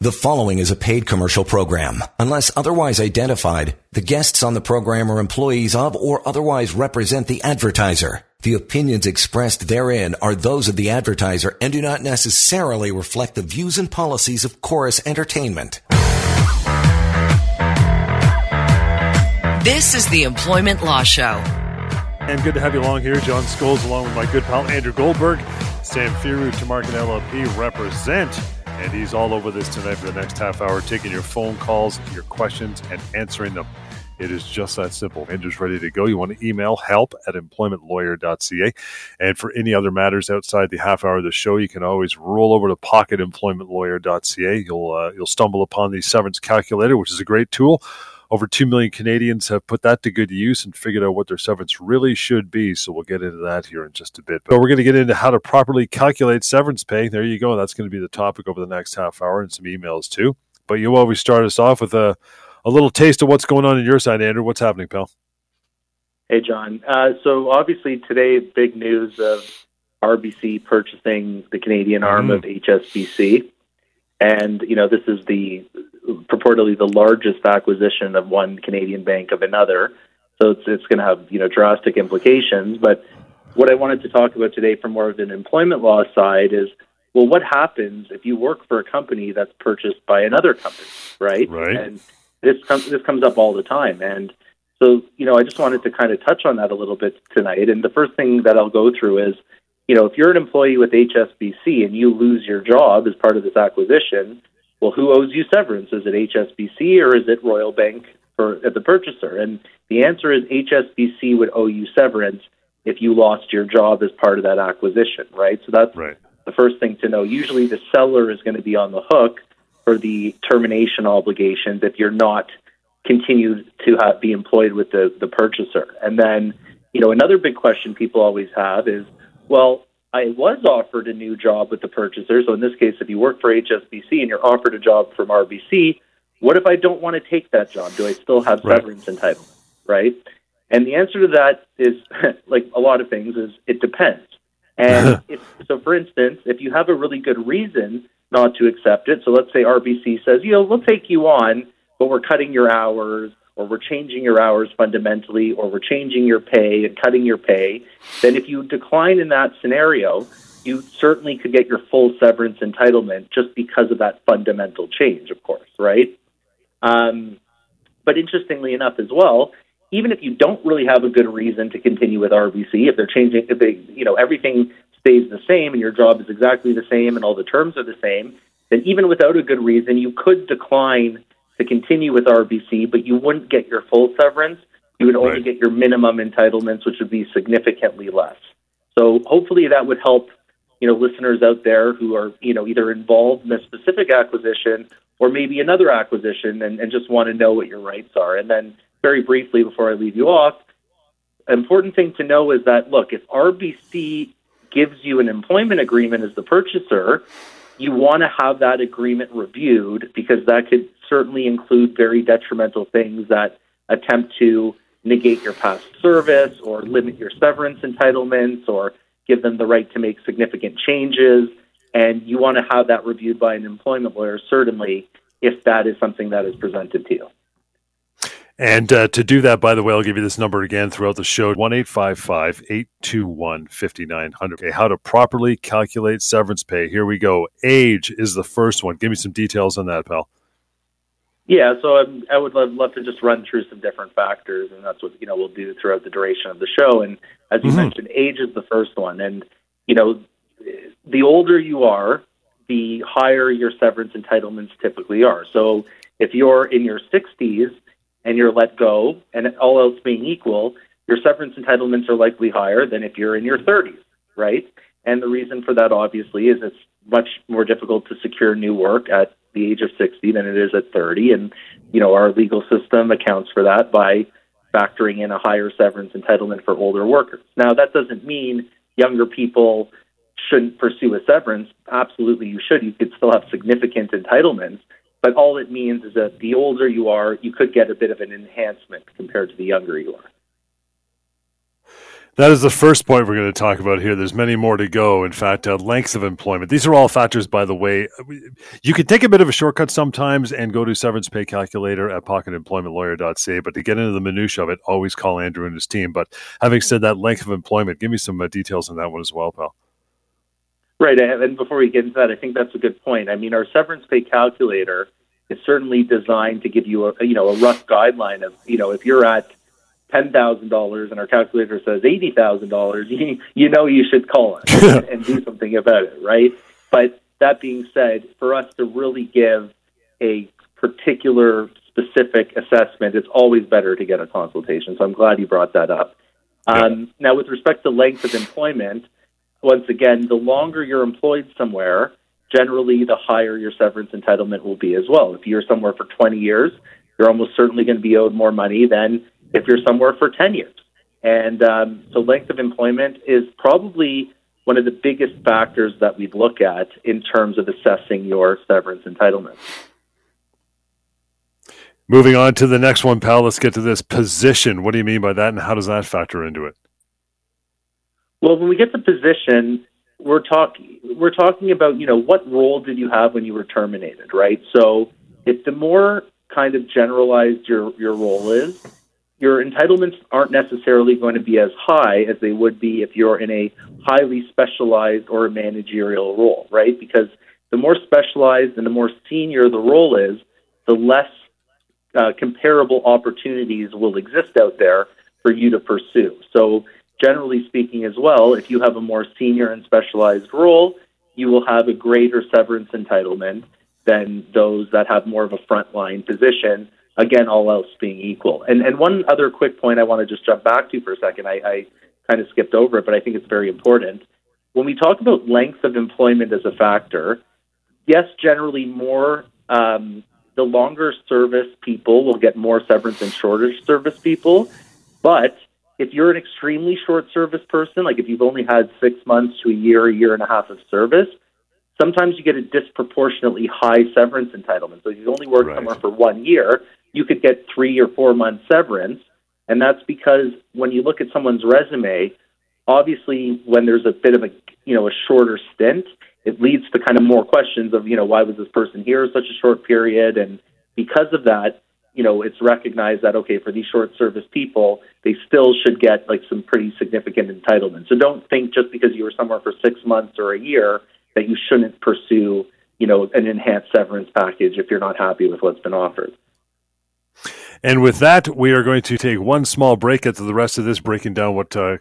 The following is a paid commercial program. Unless otherwise identified, the guests on the program are employees of or otherwise represent the advertiser. The opinions expressed therein are those of the advertiser and do not necessarily reflect the views and policies of Chorus Entertainment. This is the Employment Law Show. And good to have you along here. John Scholes, along with my good pal Andrew Goldberg. Sam Firu, Tumarkin LLP represent and he's all over this tonight for the next half hour, taking your phone calls, your questions, and answering them. It is just that simple. Andrew's ready to go. You want to email help at employmentlawyer.ca. And for any other matters outside the half hour of the show, you can always roll over to pocketemploymentlawyer.ca. You'll uh, you'll stumble upon the severance calculator, which is a great tool over 2 million Canadians have put that to good use and figured out what their severance really should be. So we'll get into that here in just a bit. But we're going to get into how to properly calculate severance pay. There you go. That's going to be the topic over the next half hour and some emails too. But you always start us off with a, a little taste of what's going on in your side, Andrew. What's happening, pal? Hey, John. Uh, so obviously today, big news of RBC purchasing the Canadian arm mm. of HSBC. And, you know, this is the purportedly the largest acquisition of one Canadian bank of another. So it's, it's going to have, you know, drastic implications. But what I wanted to talk about today from more of an employment law side is, well, what happens if you work for a company that's purchased by another company, right? Right. And this, com- this comes up all the time. And so, you know, I just wanted to kind of touch on that a little bit tonight. And the first thing that I'll go through is, you know, if you're an employee with HSBC and you lose your job as part of this acquisition, well, who owes you severance? Is it HSBC or is it Royal Bank for the purchaser? And the answer is HSBC would owe you severance if you lost your job as part of that acquisition, right? So that's right. the first thing to know. Usually, the seller is going to be on the hook for the termination obligations if you're not continued to have, be employed with the, the purchaser. And then, you know, another big question people always have is well, I was offered a new job with the purchaser. So in this case, if you work for HSBC and you're offered a job from RBC, what if I don't want to take that job? Do I still have right. severance entitlement? Right. And the answer to that is like a lot of things is it depends. And if, so, for instance, if you have a really good reason not to accept it, so let's say RBC says, you know, we'll take you on, but we're cutting your hours, or we're changing your hours fundamentally, or we're changing your pay and cutting your pay, then if you decline in that scenario, you certainly could get your full severance entitlement just because of that fundamental change, of course, right? Um, but interestingly enough, as well, even if you don't really have a good reason to continue with RBC, if they're changing, if they, you know, everything stays the same and your job is exactly the same and all the terms are the same, then even without a good reason, you could decline to continue with RBC, but you wouldn't get your full severance. You would only right. get your minimum entitlements, which would be significantly less. So hopefully that would help, you know, listeners out there who are, you know, either involved in a specific acquisition or maybe another acquisition and, and just want to know what your rights are. And then very briefly before I leave you off, important thing to know is that look, if RBC gives you an employment agreement as the purchaser, you want to have that agreement reviewed because that could certainly include very detrimental things that attempt to negate your past service or limit your severance entitlements or give them the right to make significant changes. And you want to have that reviewed by an employment lawyer, certainly, if that is something that is presented to you. And uh, to do that, by the way, I'll give you this number again throughout the show 1 821 5900. Okay, how to properly calculate severance pay. Here we go. Age is the first one. Give me some details on that, pal. Yeah, so I'm, i would love, love, to just run through some different factors, and that's what you know we'll do throughout the duration of the show. And as you mm-hmm. mentioned, age is the first one, and you know, the older you are, the higher your severance entitlements typically are. So if you're in your 60s and you're let go, and all else being equal, your severance entitlements are likely higher than if you're in your 30s, right? And the reason for that, obviously, is it's much more difficult to secure new work at the age of 60 than it is at 30. And, you know, our legal system accounts for that by factoring in a higher severance entitlement for older workers. Now, that doesn't mean younger people shouldn't pursue a severance. Absolutely, you should. You could still have significant entitlements. But all it means is that the older you are, you could get a bit of an enhancement compared to the younger you are. That is the first point we're going to talk about here. There's many more to go. In fact, uh, length of employment. These are all factors, by the way. You can take a bit of a shortcut sometimes and go to severance pay calculator at pocketemploymentlawyer.ca. But to get into the minutia of it, always call Andrew and his team. But having said that, length of employment, give me some uh, details on that one as well, pal. Right. And before we get into that, I think that's a good point. I mean, our severance pay calculator is certainly designed to give you a you know a rough guideline of you know if you're at ten thousand dollars and our calculator says eighty thousand dollars, you know you should call us and, and do something about it, right? But that being said, for us to really give a particular specific assessment, it's always better to get a consultation. So I'm glad you brought that up. Um, now, with respect to length of employment, once again, the longer you're employed somewhere, generally the higher your severance entitlement will be as well. If you're somewhere for 20 years, you're almost certainly going to be owed more money than if you're somewhere for 10 years. And um, so length of employment is probably one of the biggest factors that we'd look at in terms of assessing your severance entitlement. Moving on to the next one, pal, let's get to this position. What do you mean by that, and how does that factor into it? Well, when we get to position, we're talking we're talking about you know what role did you have when you were terminated, right? So if the more kind of generalized your your role is, your entitlements aren't necessarily going to be as high as they would be if you're in a highly specialized or managerial role, right? Because the more specialized and the more senior the role is, the less uh, comparable opportunities will exist out there for you to pursue. So, generally speaking, as well, if you have a more senior and specialized role, you will have a greater severance entitlement than those that have more of a frontline position again, all else being equal. And and one other quick point I want to just jump back to for a second. I, I kind of skipped over it, but I think it's very important. When we talk about length of employment as a factor, yes, generally more um, the longer service people will get more severance than shorter service people. But if you're an extremely short service person, like if you've only had six months to a year, a year and a half of service, sometimes you get a disproportionately high severance entitlement. So if you've only worked right. somewhere for one year, you could get three or four months severance. And that's because when you look at someone's resume, obviously when there's a bit of a you know a shorter stint, it leads to kind of more questions of you know why was this person here such a short period, and because of that, you know it's recognized that okay for these short service people they still should get like some pretty significant entitlement. So don't think just because you were somewhere for six months or a year that you shouldn't pursue you know an enhanced severance package if you're not happy with what's been offered. And with that, we are going to take one small break at the rest of this, breaking down what uh,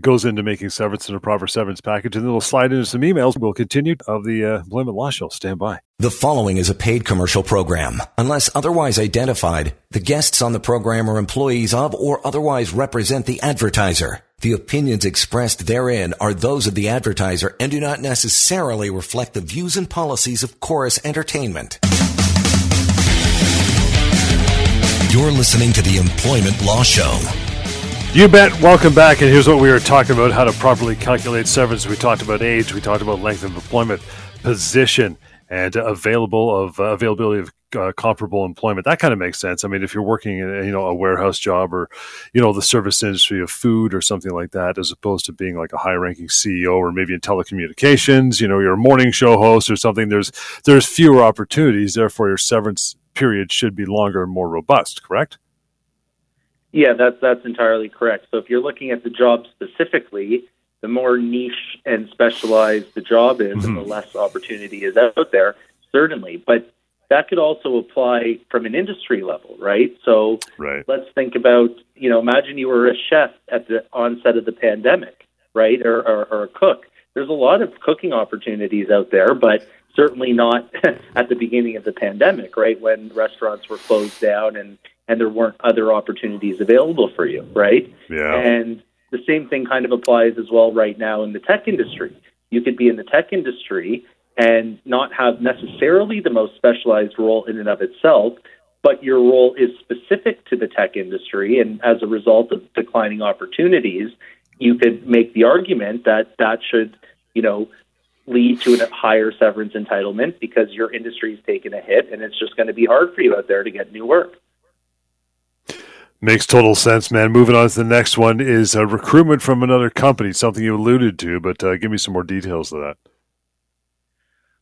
goes into making severance and a proper severance package. And then we'll slide into some emails. We'll continue of the uh, Employment Law Show. Stand by. The following is a paid commercial program. Unless otherwise identified, the guests on the program are employees of or otherwise represent the advertiser. The opinions expressed therein are those of the advertiser and do not necessarily reflect the views and policies of Chorus Entertainment. You're listening to the Employment Law Show. You bet. Welcome back. And here's what we were talking about how to properly calculate severance. We talked about age, we talked about length of employment, position, and available of uh, availability of uh, comparable employment. That kind of makes sense. I mean, if you're working in you know a warehouse job or you know the service industry of food or something like that, as opposed to being like a high-ranking CEO or maybe in telecommunications, you know, you're a morning show host or something. There's there's fewer opportunities. Therefore, your severance period should be longer and more robust, correct? Yeah, that's that's entirely correct. So if you're looking at the job specifically, the more niche and specialized the job is, mm-hmm. and the less opportunity is out there, certainly. But that could also apply from an industry level, right? So right. let's think about, you know, imagine you were a chef at the onset of the pandemic, right? Or, or, or a cook. There's a lot of cooking opportunities out there, but certainly not at the beginning of the pandemic, right? When restaurants were closed down and, and there weren't other opportunities available for you, right? Yeah. And the same thing kind of applies as well right now in the tech industry. You could be in the tech industry and not have necessarily the most specialized role in and of itself, but your role is specific to the tech industry. And as a result of declining opportunities, you could make the argument that that should, you know, lead to a higher severance entitlement because your industry's taken a hit and it's just going to be hard for you out there to get new work. Makes total sense, man. Moving on to the next one is a recruitment from another company, something you alluded to, but uh, give me some more details of that.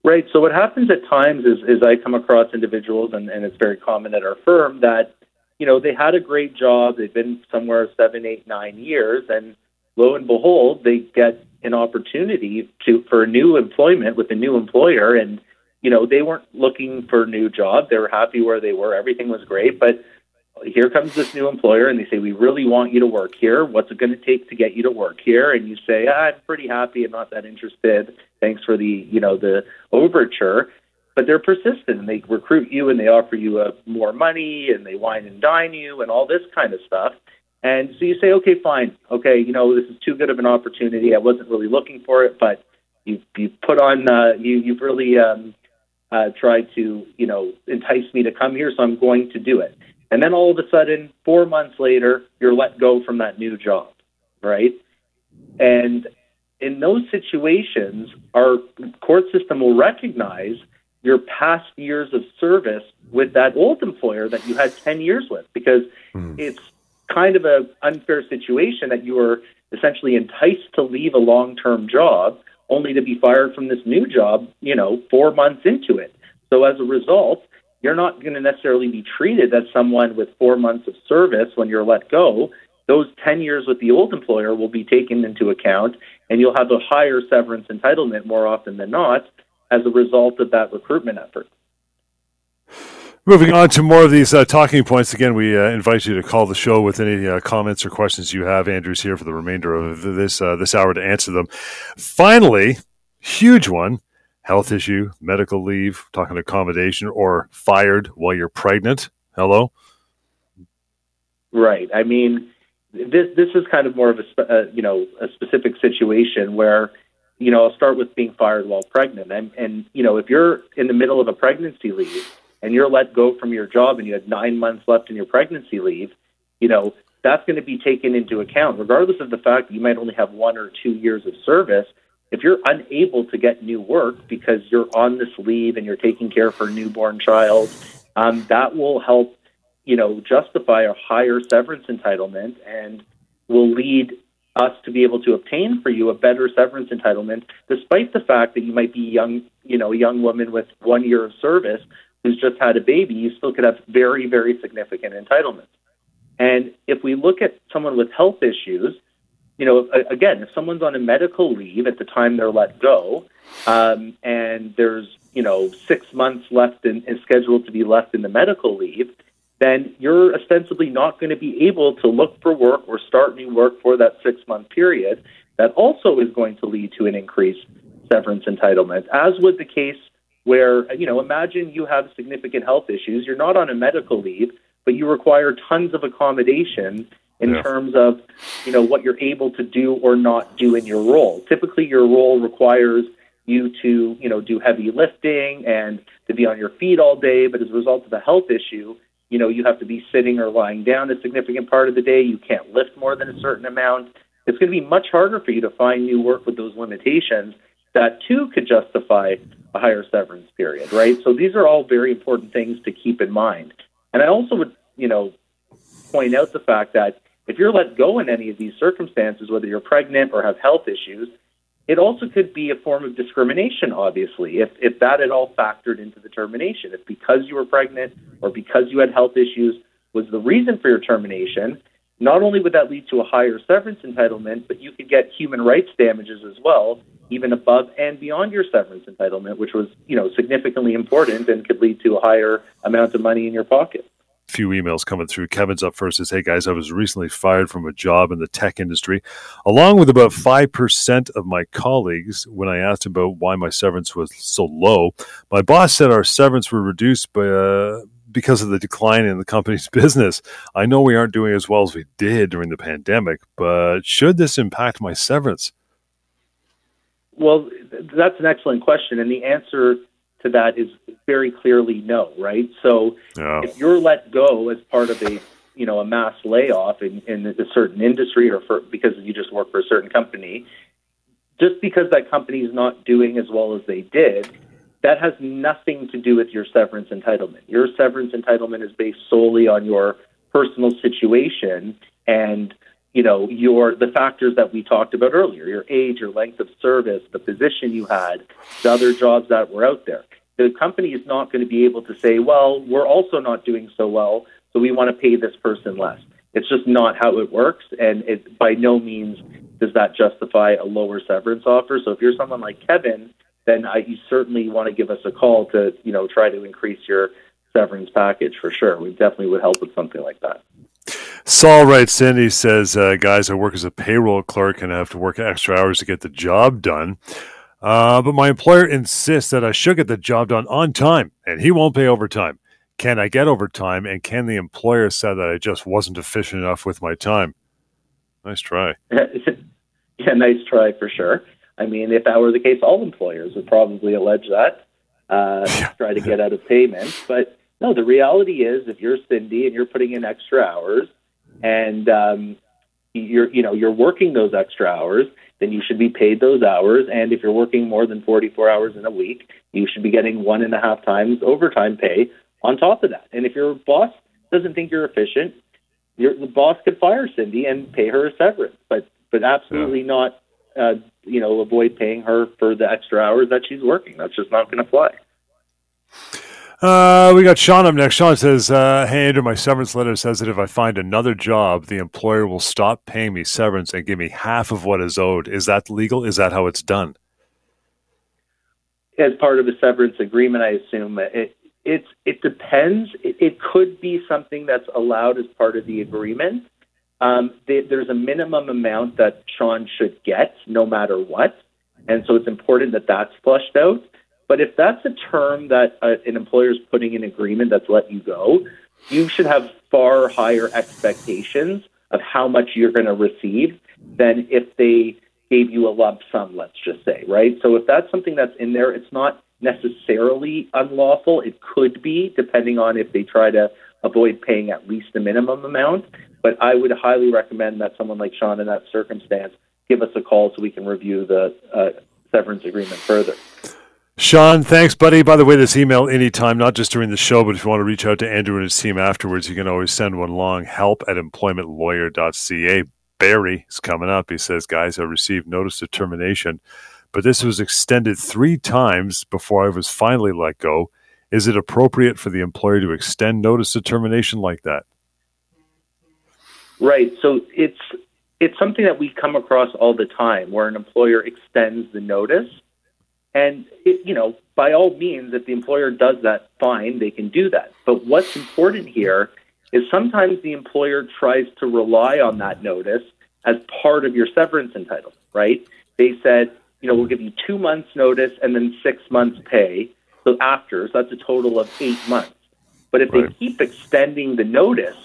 Right. So what happens at times is, is I come across individuals, and, and it's very common at our firm that, you know, they had a great job. They've been somewhere seven, eight, nine years, and lo and behold, they get an opportunity to for new employment with a new employer, and you know they weren't looking for a new job. They were happy where they were. Everything was great, but here comes this new employer and they say, we really want you to work here. What's it going to take to get you to work here? And you say, ah, I'm pretty happy. I'm not that interested. Thanks for the, you know, the overture. But they're persistent and they recruit you and they offer you uh, more money and they wine and dine you and all this kind of stuff. And so you say, okay, fine. Okay, you know, this is too good of an opportunity. I wasn't really looking for it, but you you put on uh, you you've really um, uh, tried to you know entice me to come here, so I'm going to do it. And then all of a sudden, four months later, you're let go from that new job, right? And in those situations, our court system will recognize your past years of service with that old employer that you had 10 years with because mm. it's kind of an unfair situation that you were essentially enticed to leave a long-term job only to be fired from this new job, you know, 4 months into it. So as a result, you're not going to necessarily be treated as someone with four months of service when you're let go. Those 10 years with the old employer will be taken into account, and you'll have a higher severance entitlement more often than not as a result of that recruitment effort. Moving on to more of these uh, talking points. Again, we uh, invite you to call the show with any uh, comments or questions you have. Andrew's here for the remainder of this uh, this hour to answer them. Finally, huge one health issue, medical leave, talking accommodation, or fired while you're pregnant. Hello. Right. I mean, this this is kind of more of a uh, you know a specific situation where you know I'll start with being fired while pregnant, and and you know if you're in the middle of a pregnancy leave and you're let go from your job and you had nine months left in your pregnancy leave, you know that's going to be taken into account, regardless of the fact that you might only have one or two years of service if you're unable to get new work because you're on this leave and you're taking care for a newborn child, um, that will help, you know, justify a higher severance entitlement and will lead us to be able to obtain for you a better severance entitlement, despite the fact that you might be young, you know, a young woman with one year of service who's just had a baby. You still could have very, very significant entitlements. And if we look at someone with health issues, you know, again, if someone's on a medical leave at the time they're let go, um, and there's you know six months left and scheduled to be left in the medical leave, then you're ostensibly not going to be able to look for work or start new work for that six month period. That also is going to lead to an increased severance entitlement, as would the case where you know imagine you have significant health issues, you're not on a medical leave, but you require tons of accommodation in yeah. terms of you know what you're able to do or not do in your role. Typically, your role requires you to you know do heavy lifting and to be on your feet all day. But as a result of a health issue, you know you have to be sitting or lying down a significant part of the day. You can't lift more than a certain amount. It's going to be much harder for you to find new work with those limitations. That too could justify a higher severance period, right? So these are all very important things to keep in mind. And I also would, you know, point out the fact that if you're let go in any of these circumstances, whether you're pregnant or have health issues, it also could be a form of discrimination, obviously, if, if that at all factored into the termination. If because you were pregnant or because you had health issues was the reason for your termination, not only would that lead to a higher severance entitlement, but you could get human rights damages as well, even above and beyond your severance entitlement, which was, you know, significantly important and could lead to a higher amount of money in your pocket few emails coming through. Kevin's up first says, Hey guys, I was recently fired from a job in the tech industry, along with about 5% of my colleagues. When I asked about why my severance was so low, my boss said our severance were reduced by, uh, because of the decline in the company's business. I know we aren't doing as well as we did during the pandemic, but should this impact my severance? Well, that's an excellent question. And the answer to that is very clearly no, right? So yeah. if you're let go as part of a you know a mass layoff in, in a certain industry or for because you just work for a certain company, just because that company is not doing as well as they did, that has nothing to do with your severance entitlement. Your severance entitlement is based solely on your personal situation and you know your the factors that we talked about earlier your age your length of service the position you had the other jobs that were out there. The company is not going to be able to say well we're also not doing so well so we want to pay this person less. It's just not how it works and it by no means does that justify a lower severance offer. So if you're someone like kevin then I, you certainly want to give us a call to you know try to increase your severance package for sure we definitely would help with something like that Saul writes in, he says, uh, Guys, I work as a payroll clerk and I have to work extra hours to get the job done. Uh, but my employer insists that I should get the job done on time and he won't pay overtime. Can I get overtime? And can the employer say that I just wasn't efficient enough with my time? Nice try. yeah, nice try for sure. I mean, if that were the case, all employers would probably allege that, uh, yeah. try to get out of payment. But no, the reality is, if you're Cindy and you're putting in extra hours, and um, you're you know you're working those extra hours, then you should be paid those hours. And if you're working more than 44 hours in a week, you should be getting one and a half times overtime pay on top of that. And if your boss doesn't think you're efficient, your, the boss could fire Cindy and pay her a severance, but but absolutely yeah. not. Uh, you know, avoid paying her for the extra hours that she's working. That's just not going to fly. Uh, we got Sean up next. Sean says, uh, Hey, Andrew, my severance letter says that if I find another job, the employer will stop paying me severance and give me half of what is owed. Is that legal? Is that how it's done? As part of a severance agreement, I assume it, it's, it depends. It, it could be something that's allowed as part of the agreement. Um, they, there's a minimum amount that Sean should get no matter what. And so it's important that that's flushed out. But if that's a term that uh, an employer is putting in agreement that's let you go, you should have far higher expectations of how much you're going to receive than if they gave you a lump sum, let's just say, right? So if that's something that's in there, it's not necessarily unlawful. It could be, depending on if they try to avoid paying at least the minimum amount. But I would highly recommend that someone like Sean in that circumstance give us a call so we can review the uh, severance agreement further. Sean, thanks, buddy. By the way, this email anytime, not just during the show, but if you want to reach out to Andrew and his team afterwards, you can always send one long help at employmentlawyer.ca. Barry is coming up. He says, Guys, I received notice of termination, but this was extended three times before I was finally let go. Is it appropriate for the employer to extend notice of termination like that? Right. So it's it's something that we come across all the time where an employer extends the notice and, it, you know, by all means, if the employer does that, fine, they can do that. But what's important here is sometimes the employer tries to rely on that notice as part of your severance entitlement, right? They said, you know, we'll give you two months notice and then six months pay. So after, so that's a total of eight months. But if right. they keep extending the notice,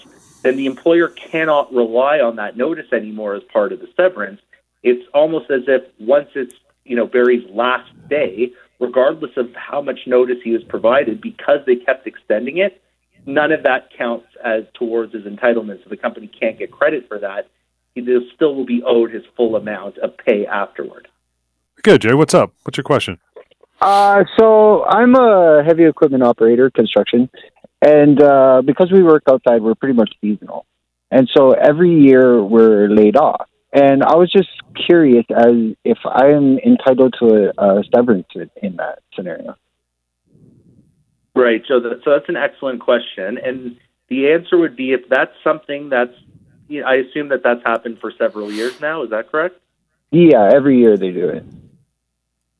then the employer cannot rely on that notice anymore as part of the severance. It's almost as if once it's you know, Barry's last day, regardless of how much notice he was provided, because they kept extending it, none of that counts as towards his entitlement. So the company can't get credit for that. He still will be owed his full amount of pay afterward. Good, Jay. What's up? What's your question? Uh, so I'm a heavy equipment operator, construction, and uh, because we work outside, we're pretty much seasonal, and so every year we're laid off. And I was just curious as if I am entitled to a, a severance in that scenario. Right. So, that, so that's an excellent question, and the answer would be if that's something that's. You know, I assume that that's happened for several years now. Is that correct? Yeah, every year they do it.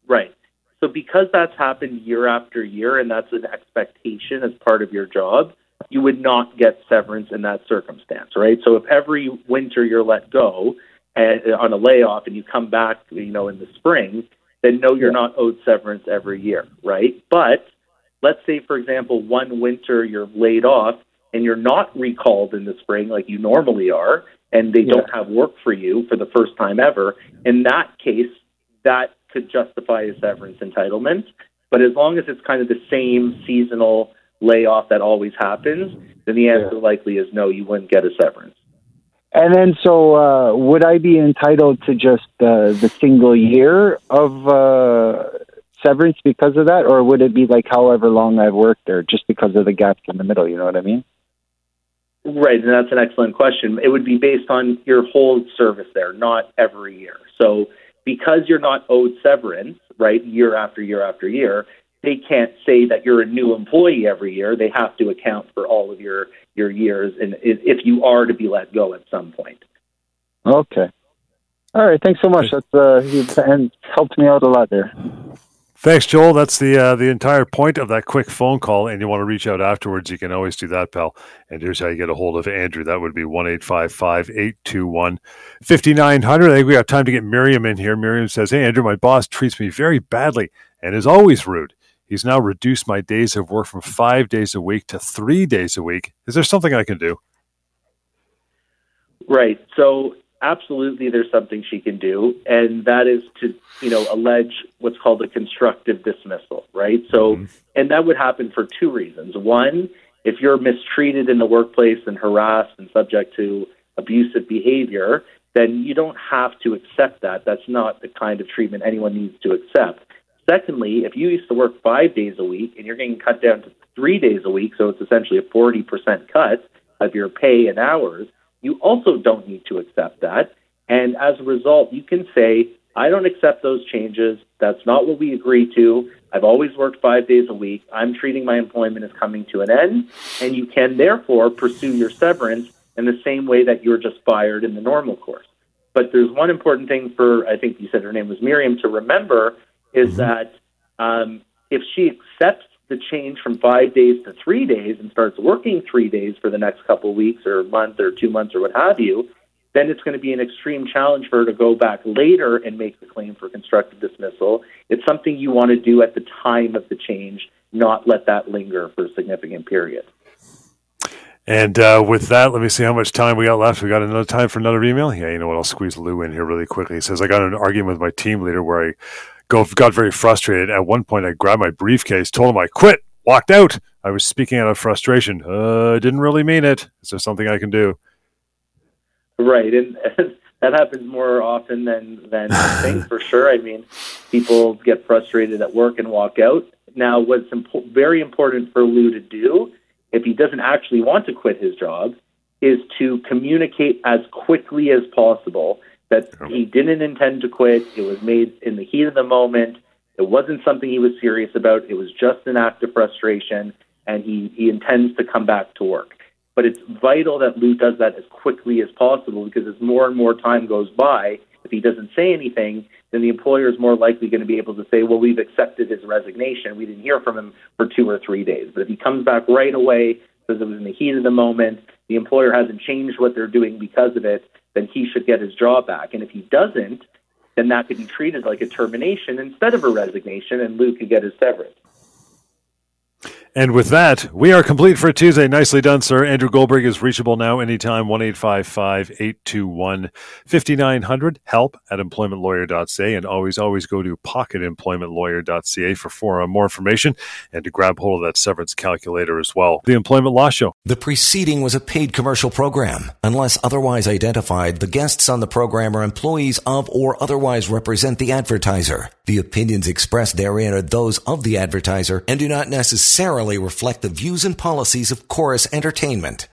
Right. So because that's happened year after year, and that's an expectation as part of your job, you would not get severance in that circumstance, right? So if every winter you're let go, and, on a layoff and you come back, you know, in the spring, then no, you're not owed severance every year, right? But let's say, for example, one winter you're laid off and you're not recalled in the spring like you normally are, and they yeah. don't have work for you for the first time ever. In that case, that could justify a severance entitlement. But as long as it's kind of the same seasonal layoff that always happens, then the answer yeah. likely is no, you wouldn't get a severance. And then, so uh, would I be entitled to just uh, the single year of uh, severance because of that, or would it be like however long I've worked there, just because of the gaps in the middle? You know what I mean? Right, and that's an excellent question. It would be based on your whole service there, not every year. So because you're not owed severance, right, year after year after year, they can't say that you're a new employee every year. They have to account for all of your your years, and if you are to be let go at some point. Okay. All right. Thanks so much. That's uh, and helped me out a lot there. Thanks, Joel. That's the uh, the entire point of that quick phone call. And you want to reach out afterwards, you can always do that, pal. And here's how you get a hold of Andrew. That would be 1 821 5900. I think we have time to get Miriam in here. Miriam says, Hey, Andrew, my boss treats me very badly and is always rude. He's now reduced my days of work from five days a week to three days a week. Is there something I can do? Right. So absolutely there's something she can do, and that is to, you know, allege what's called a constructive dismissal, right? So, mm-hmm. and that would happen for two reasons. One, if you're mistreated in the workplace and harassed and subject to abusive behavior, then you don't have to accept that. That's not the kind of treatment anyone needs to accept. Secondly, if you used to work five days a week and you're getting cut down to three days a week, so it's essentially a 40% cut of your pay and hours, you also don't need to accept that. And as a result, you can say, I don't accept those changes. That's not what we agreed to. I've always worked five days a week. I'm treating my employment as coming to an end. And you can therefore pursue your severance in the same way that you're just fired in the normal course. But there's one important thing for, I think you said her name was Miriam, to remember is mm-hmm. that um, if she accepts the change from five days to three days and starts working three days for the next couple of weeks or month or two months or what have you, then it's going to be an extreme challenge for her to go back later and make the claim for constructive dismissal. It's something you want to do at the time of the change, not let that linger for a significant period. And uh, with that, let me see how much time we got left. We got another time for another email. Yeah, you know what? I'll squeeze Lou in here really quickly. He says, I got an argument with my team leader where I go, got very frustrated. At one point, I grabbed my briefcase, told him I quit, walked out. I was speaking out of frustration. Uh, I didn't really mean it. Is there something I can do? Right, and, that happens more often than than think for sure. I mean, people get frustrated at work and walk out. Now, what's impo- very important for Lou to do, if he doesn't actually want to quit his job, is to communicate as quickly as possible that he didn't intend to quit. It was made in the heat of the moment. It wasn't something he was serious about. It was just an act of frustration, and he, he intends to come back to work. But it's vital that Lou does that as quickly as possible because as more and more time goes by, if he doesn't say anything, then the employer is more likely going to be able to say, well, we've accepted his resignation. We didn't hear from him for two or three days. But if he comes back right away, because it was in the heat of the moment, the employer hasn't changed what they're doing because of it, then he should get his job back. And if he doesn't, then that could be treated like a termination instead of a resignation, and Lou could get his severance. And with that, we are complete for Tuesday. Nicely done, sir. Andrew Goldberg is reachable now anytime, 1 821 5900. Help at employmentlawyer.ca. And always, always go to pocketemploymentlawyer.ca for, for uh, more information and to grab hold of that severance calculator as well. The Employment Law Show. The preceding was a paid commercial program. Unless otherwise identified, the guests on the program are employees of or otherwise represent the advertiser. The opinions expressed therein are those of the advertiser and do not necessarily reflect the views and policies of Chorus Entertainment.